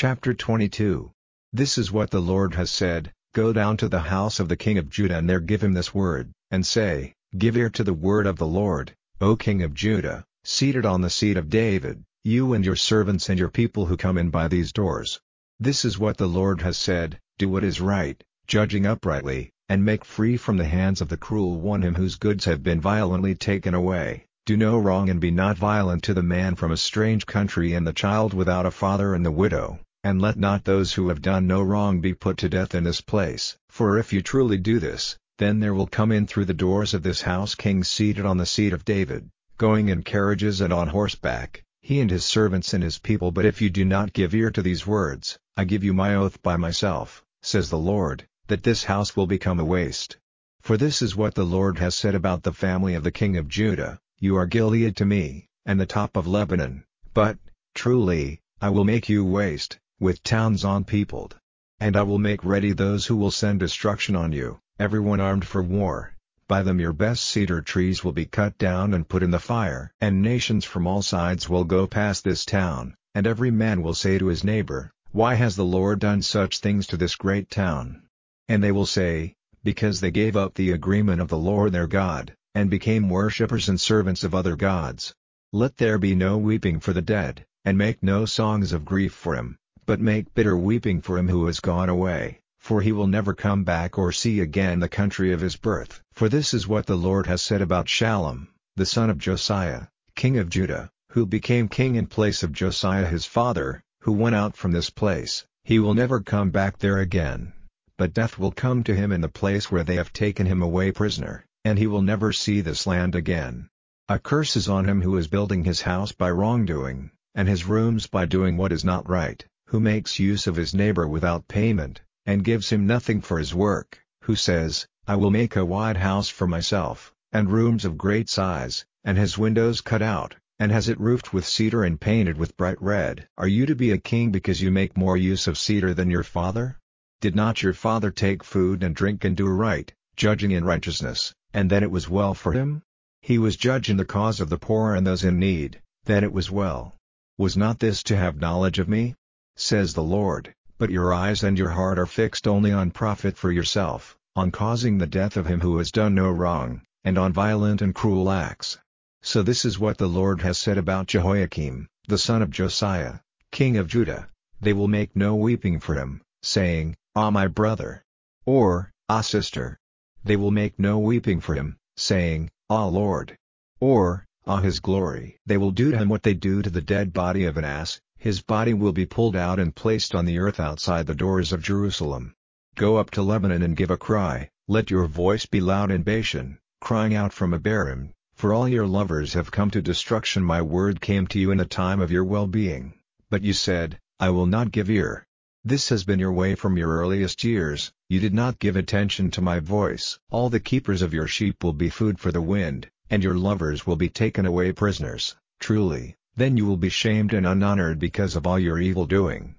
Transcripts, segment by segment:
Chapter 22 This is what the Lord has said, Go down to the house of the king of Judah and there give him this word, and say, Give ear to the word of the Lord, O king of Judah, seated on the seat of David, you and your servants and your people who come in by these doors. This is what the Lord has said, Do what is right, judging uprightly, and make free from the hands of the cruel one him whose goods have been violently taken away. Do no wrong and be not violent to the man from a strange country and the child without a father and the widow, and let not those who have done no wrong be put to death in this place. For if you truly do this, then there will come in through the doors of this house kings seated on the seat of David, going in carriages and on horseback, he and his servants and his people. But if you do not give ear to these words, I give you my oath by myself, says the Lord, that this house will become a waste. For this is what the Lord has said about the family of the king of Judah, You are Gilead to me, and the top of Lebanon, but, truly, I will make you waste, with towns unpeopled. And I will make ready those who will send destruction on you, everyone armed for war. By them your best cedar trees will be cut down and put in the fire. And nations from all sides will go past this town, and every man will say to his neighbor, Why has the Lord done such things to this great town? And they will say, Because they gave up the agreement of the Lord their God, and became worshippers and servants of other gods. Let there be no weeping for the dead, and make no songs of grief for him, but make bitter weeping for him who has gone away, for he will never come back or see again the country of his birth. For this is what the Lord has said about Shallum, the son of Josiah, king of Judah, who became king in place of Josiah his father, who went out from this place, he will never come back there again but death will come to him in the place where they have taken him away prisoner, and he will never see this land again. A curse is on him who is building his house by wrongdoing, and his rooms by doing what is not right, who makes use of his neighbor without payment, and gives him nothing for his work, who says, I will make a wide house for myself, and rooms of great size, and has windows cut out, and has it roofed with cedar and painted with bright red. Are you to be a king because you make more use of cedar than your father? Did not your father take food and drink and do right, judging in righteousness, and then it was well for him? He was judging the cause of the poor and those in need, then it was well. Was not this to have knowledge of me? Says the Lord, but your eyes and your heart are fixed only on profit for yourself, on causing the death of him who has done no wrong, and on violent and cruel acts. So this is what the Lord has said about Jehoiakim, the son of Josiah, king of Judah, they will make no weeping for him, saying, Ah my brother! Or, Ah sister! They will make no weeping for him, saying, Ah Lord! Or, Ah his glory! They will do to him what they do to the dead body of an ass, his body will be pulled out and placed on the earth outside the doors of Jerusalem. Go up to Lebanon and give a cry, let your voice be loud in Bashan, crying out from Abarim, for all your lovers have come to destruction my word came to you in the time of your well-being, but you said, I will not give ear. This has been your way from your earliest years, you did not give attention to my voice. All the keepers of your sheep will be food for the wind, and your lovers will be taken away prisoners, truly, then you will be shamed and unhonored because of all your evil doing.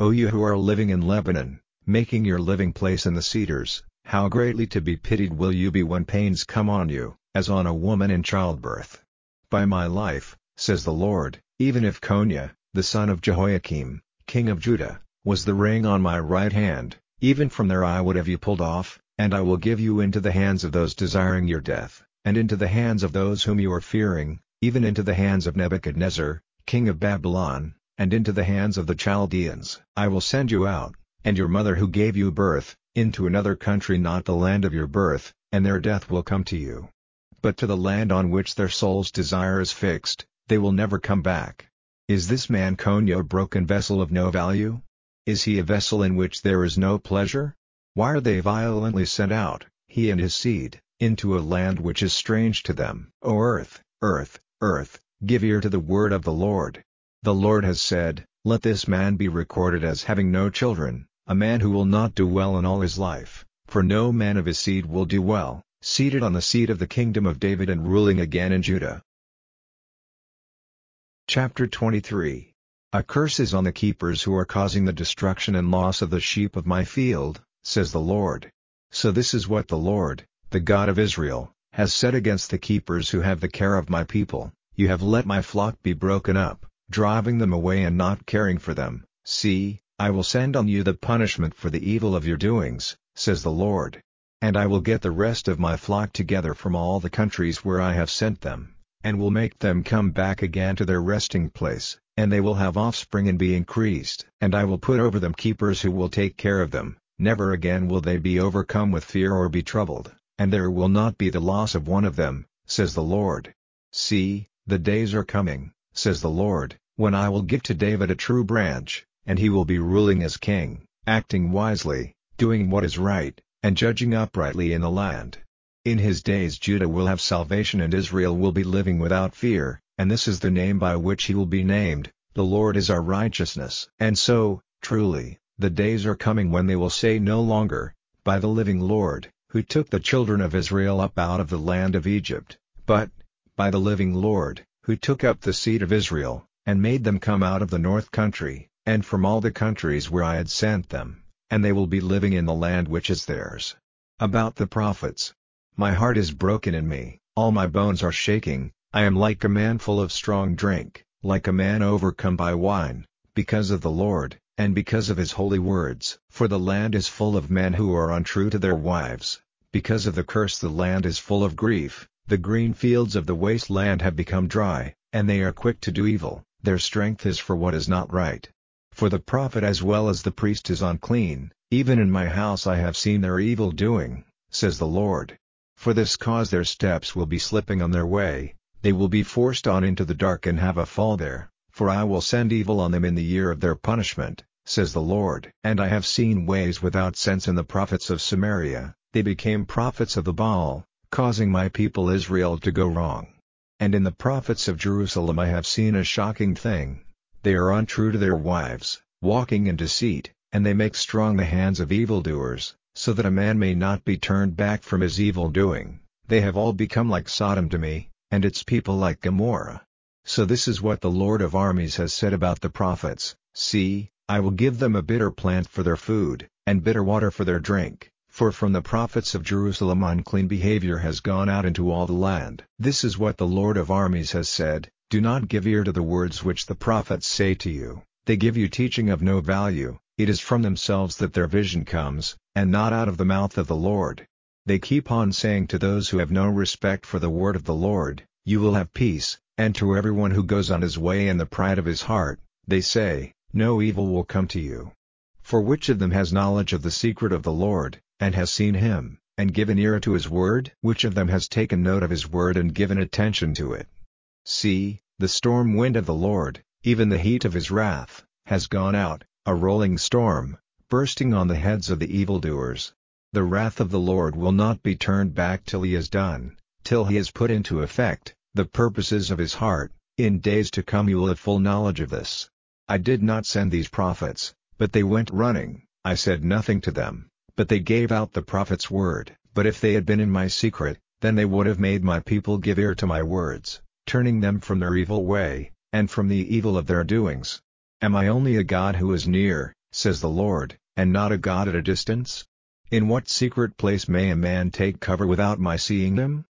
O you who are living in Lebanon, making your living place in the cedars, how greatly to be pitied will you be when pains come on you, as on a woman in childbirth. By my life, says the Lord, even if Coniah, the son of Jehoiakim, king of Judah, was the ring on my right hand, even from there I would have you pulled off, and I will give you into the hands of those desiring your death, and into the hands of those whom you are fearing, even into the hands of Nebuchadnezzar, king of Babylon, and into the hands of the Chaldeans. I will send you out, and your mother who gave you birth, into another country not the land of your birth, and their death will come to you. But to the land on which their soul's desire is fixed, they will never come back. Is this man Coniah a broken vessel of no value? Is he a vessel in which there is no pleasure? Why are they violently sent out, he and his seed, into a land which is strange to them? O earth, earth, earth, give ear to the word of the Lord. The Lord has said, Let this man be recorded as having no children, a man who will not do well in all his life, for no man of his seed will do well, seated on the seat of the kingdom of David and ruling again in Judah. Chapter 23 a curse is on the keepers who are causing the destruction and loss of the sheep of my field, says the Lord. So this is what the Lord, the God of Israel, has said against the keepers who have the care of my people, you have let my flock be broken up, driving them away and not caring for them. See, I will send on you the punishment for the evil of your doings, says the Lord. And I will get the rest of my flock together from all the countries where I have sent them, and will make them come back again to their resting place, and they will have offspring and be increased. And I will put over them keepers who will take care of them, never again will they be overcome with fear or be troubled, and there will not be the loss of one of them, says the Lord. See, the days are coming, says the Lord, when I will give to David a true branch, and he will be ruling as king, acting wisely, doing what is right, and judging uprightly in the land. In his days Judah will have salvation and Israel will be living without fear, and this is the name by which he will be named, the Lord is our righteousness. And so, truly, the days are coming when they will say no longer, by the living Lord, who took the children of Israel up out of the land of Egypt, but, by the living Lord, who took up the seed of Israel, and made them come out of the north country, and from all the countries where I had sent them, and they will be living in the land which is theirs. About the prophets. My heart is broken in me, all my bones are shaking, I am like a man full of strong drink, like a man overcome by wine, because of the Lord, and because of his holy words. For the land is full of men who are untrue to their wives, because of the curse the land is full of grief, the green fields of the waste land have become dry, and they are quick to do evil, their strength is for what is not right. For the prophet as well as the priest is unclean, even in my house I have seen their evil doing, says the Lord. For this cause their steps will be slipping on their way, they will be forced on into the dark and have a fall there, for I will send evil on them in the year of their punishment, says the Lord. And I have seen ways without sense in the prophets of Samaria, they became prophets of the Baal, causing my people Israel to go wrong. And in the prophets of Jerusalem I have seen a shocking thing, they are untrue to their wives, walking in deceit, and they make strong the hands of evildoers, so that a man may not be turned back from his evil doing. They have all become like Sodom to me, and its people like Gomorrah. So this is what the Lord of armies has said about the prophets, See, I will give them a bitter plant for their food, and bitter water for their drink, for from the prophets of Jerusalem unclean behavior has gone out into all the land. This is what the Lord of armies has said, do not give ear to the words which the prophets say to you, they give you teaching of no value, it is from themselves that their vision comes, and not out of the mouth of the Lord. They keep on saying to those who have no respect for the word of the Lord, You will have peace, and to everyone who goes on his way in the pride of his heart, they say, No evil will come to you. For which of them has knowledge of the secret of the Lord, and has seen him, and given ear to his word? Which of them has taken note of his word and given attention to it? See, the storm wind of the Lord, even the heat of his wrath, has gone out, a rolling storm, bursting on the heads of the evildoers. The wrath of the Lord will not be turned back till he is done, till he has put into effect, the purposes of his heart, in days to come you will have full knowledge of this. I did not send these prophets, but they went running, I said nothing to them, but they gave out the prophet's word. But if they had been in my secret, then they would have made my people give ear to my words turning them from their evil way, and from the evil of their doings. Am I only a God who is near, says the Lord, and not a God at a distance? In what secret place may a man take cover without my seeing them?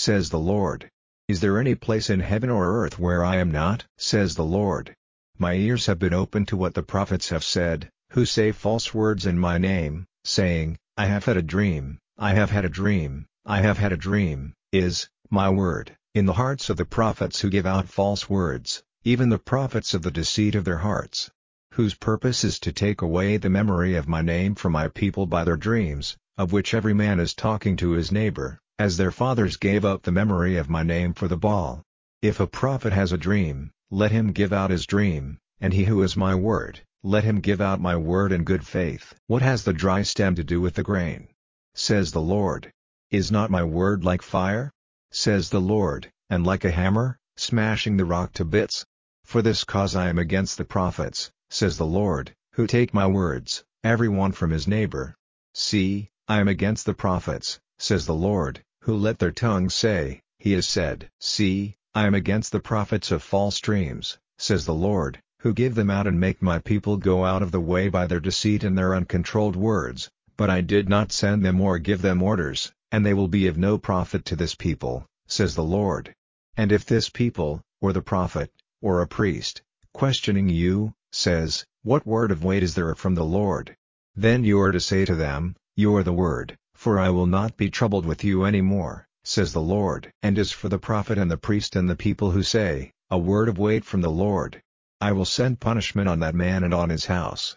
Says the Lord. Is there any place in heaven or earth where I am not? Says the Lord. My ears have been open to what the prophets have said, who say false words in my name, saying, I have had a dream, I have had a dream, I have had a dream, is, my word in the hearts of the prophets who give out false words, even the prophets of the deceit of their hearts, whose purpose is to take away the memory of my name from my people by their dreams, of which every man is talking to his neighbor, as their fathers gave up the memory of my name for the Baal. If a prophet has a dream, let him give out his dream, and he who is my word, let him give out my word in good faith. What has the dry stem to do with the grain? Says the Lord. Is not my word like fire? says the Lord, and like a hammer, smashing the rock to bits. For this cause I am against the prophets, says the Lord, who take my words, every one from his neighbor. See, I am against the prophets, says the Lord, who let their tongues say, He has said. See, I am against the prophets of false dreams, says the Lord, who give them out and make my people go out of the way by their deceit and their uncontrolled words, but I did not send them or give them orders, and they will be of no profit to this people, says the Lord. And if this people, or the prophet, or a priest, questioning you, says, What word of weight is there from the Lord? Then you are to say to them, You are the word, for I will not be troubled with you any more, says the Lord. And as for the prophet and the priest and the people who say, A word of weight from the Lord, I will send punishment on that man and on his house.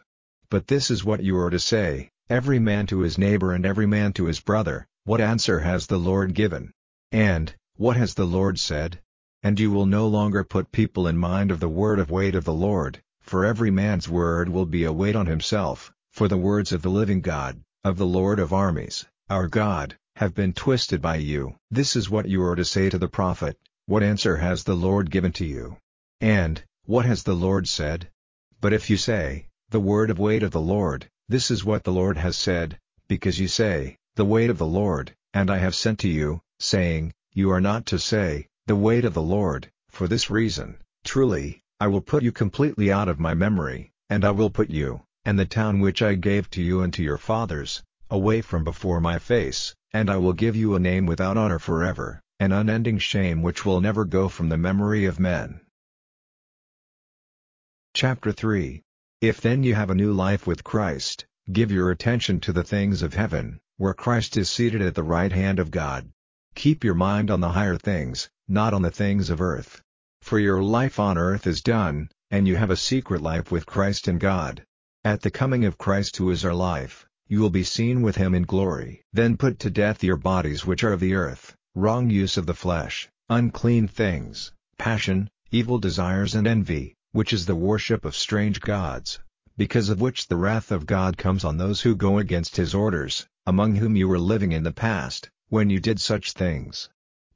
But this is what you are to say, every man to his neighbor and every man to his brother, what answer has the Lord given? And, what has the Lord said? And you will no longer put people in mind of the word of weight of the Lord, for every man's word will be a weight on himself, for the words of the living God, of the Lord of armies, our God, have been twisted by you. This is what you are to say to the prophet, what answer has the Lord given to you? And, what has the Lord said? But if you say, the word of weight of the Lord, this is what the Lord has said, because you say, the weight of the Lord, and I have sent to you, saying, you are not to say, the weight of the Lord, for this reason, truly, I will put you completely out of my memory, and I will put you, and the town which I gave to you and to your fathers, away from before my face, and I will give you a name without honor forever, an unending shame which will never go from the memory of men. Chapter 3 If then you have a new life with Christ, give your attention to the things of heaven, where Christ is seated at the right hand of God. Keep your mind on the higher things, not on the things of earth. For your life on earth is done, and you have a secret life with Christ and God. At the coming of Christ who is our life, you will be seen with him in glory. Then put to death your bodies which are of the earth, wrong use of the flesh, unclean things, passion, evil desires and envy, which is the worship of strange gods, because of which the wrath of God comes on those who go against his orders, among whom you were living in the past, when you did such things.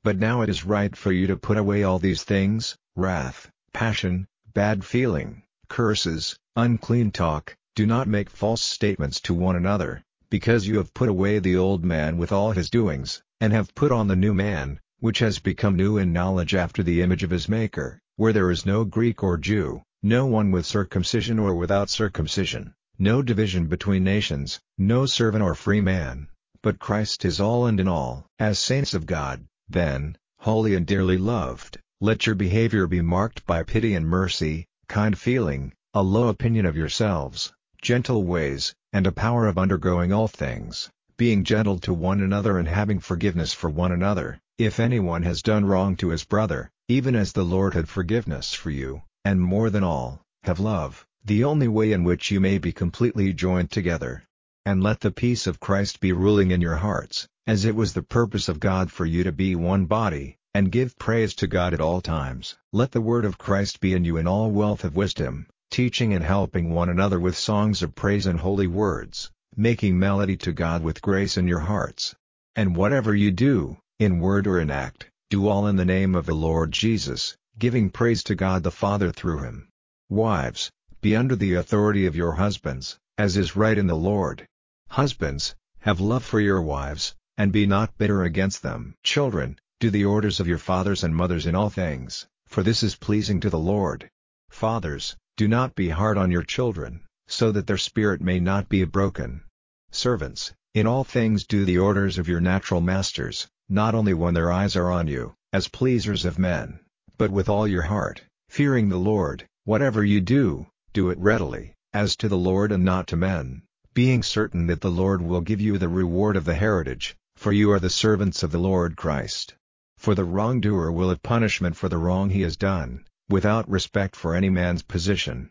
But now it is right for you to put away all these things, wrath, passion, bad feeling, curses, unclean talk, do not make false statements to one another, because you have put away the old man with all his doings, and have put on the new man, which has become new in knowledge after the image of his Maker where there is no Greek or Jew, no one with circumcision or without circumcision, no division between nations, no servant or free man, but Christ is all and in all. As saints of God, then, holy and dearly loved, let your behavior be marked by pity and mercy, kind feeling, a low opinion of yourselves, gentle ways, and a power of undergoing all things, being gentle to one another and having forgiveness for one another, if anyone has done wrong to his brother, even as the Lord had forgiveness for you, and more than all, have love, the only way in which you may be completely joined together. And let the peace of Christ be ruling in your hearts, as it was the purpose of God for you to be one body, and give praise to God at all times. Let the word of Christ be in you in all wealth of wisdom, teaching and helping one another with songs of praise and holy words, making melody to God with grace in your hearts. And whatever you do, in word or in act, do all in the name of the Lord Jesus, giving praise to God the Father through him. Wives, be under the authority of your husbands, as is right in the Lord. Husbands, have love for your wives, and be not bitter against them. Children, do the orders of your fathers and mothers in all things, for this is pleasing to the Lord. Fathers, do not be hard on your children, so that their spirit may not be broken. Servants, in all things do the orders of your natural masters, not only when their eyes are on you, as pleasers of men, but with all your heart, fearing the Lord, whatever you do, do it readily, as to the Lord and not to men, being certain that the Lord will give you the reward of the heritage, for you are the servants of the Lord Christ. For the wrongdoer will have punishment for the wrong he has done, without respect for any man's position.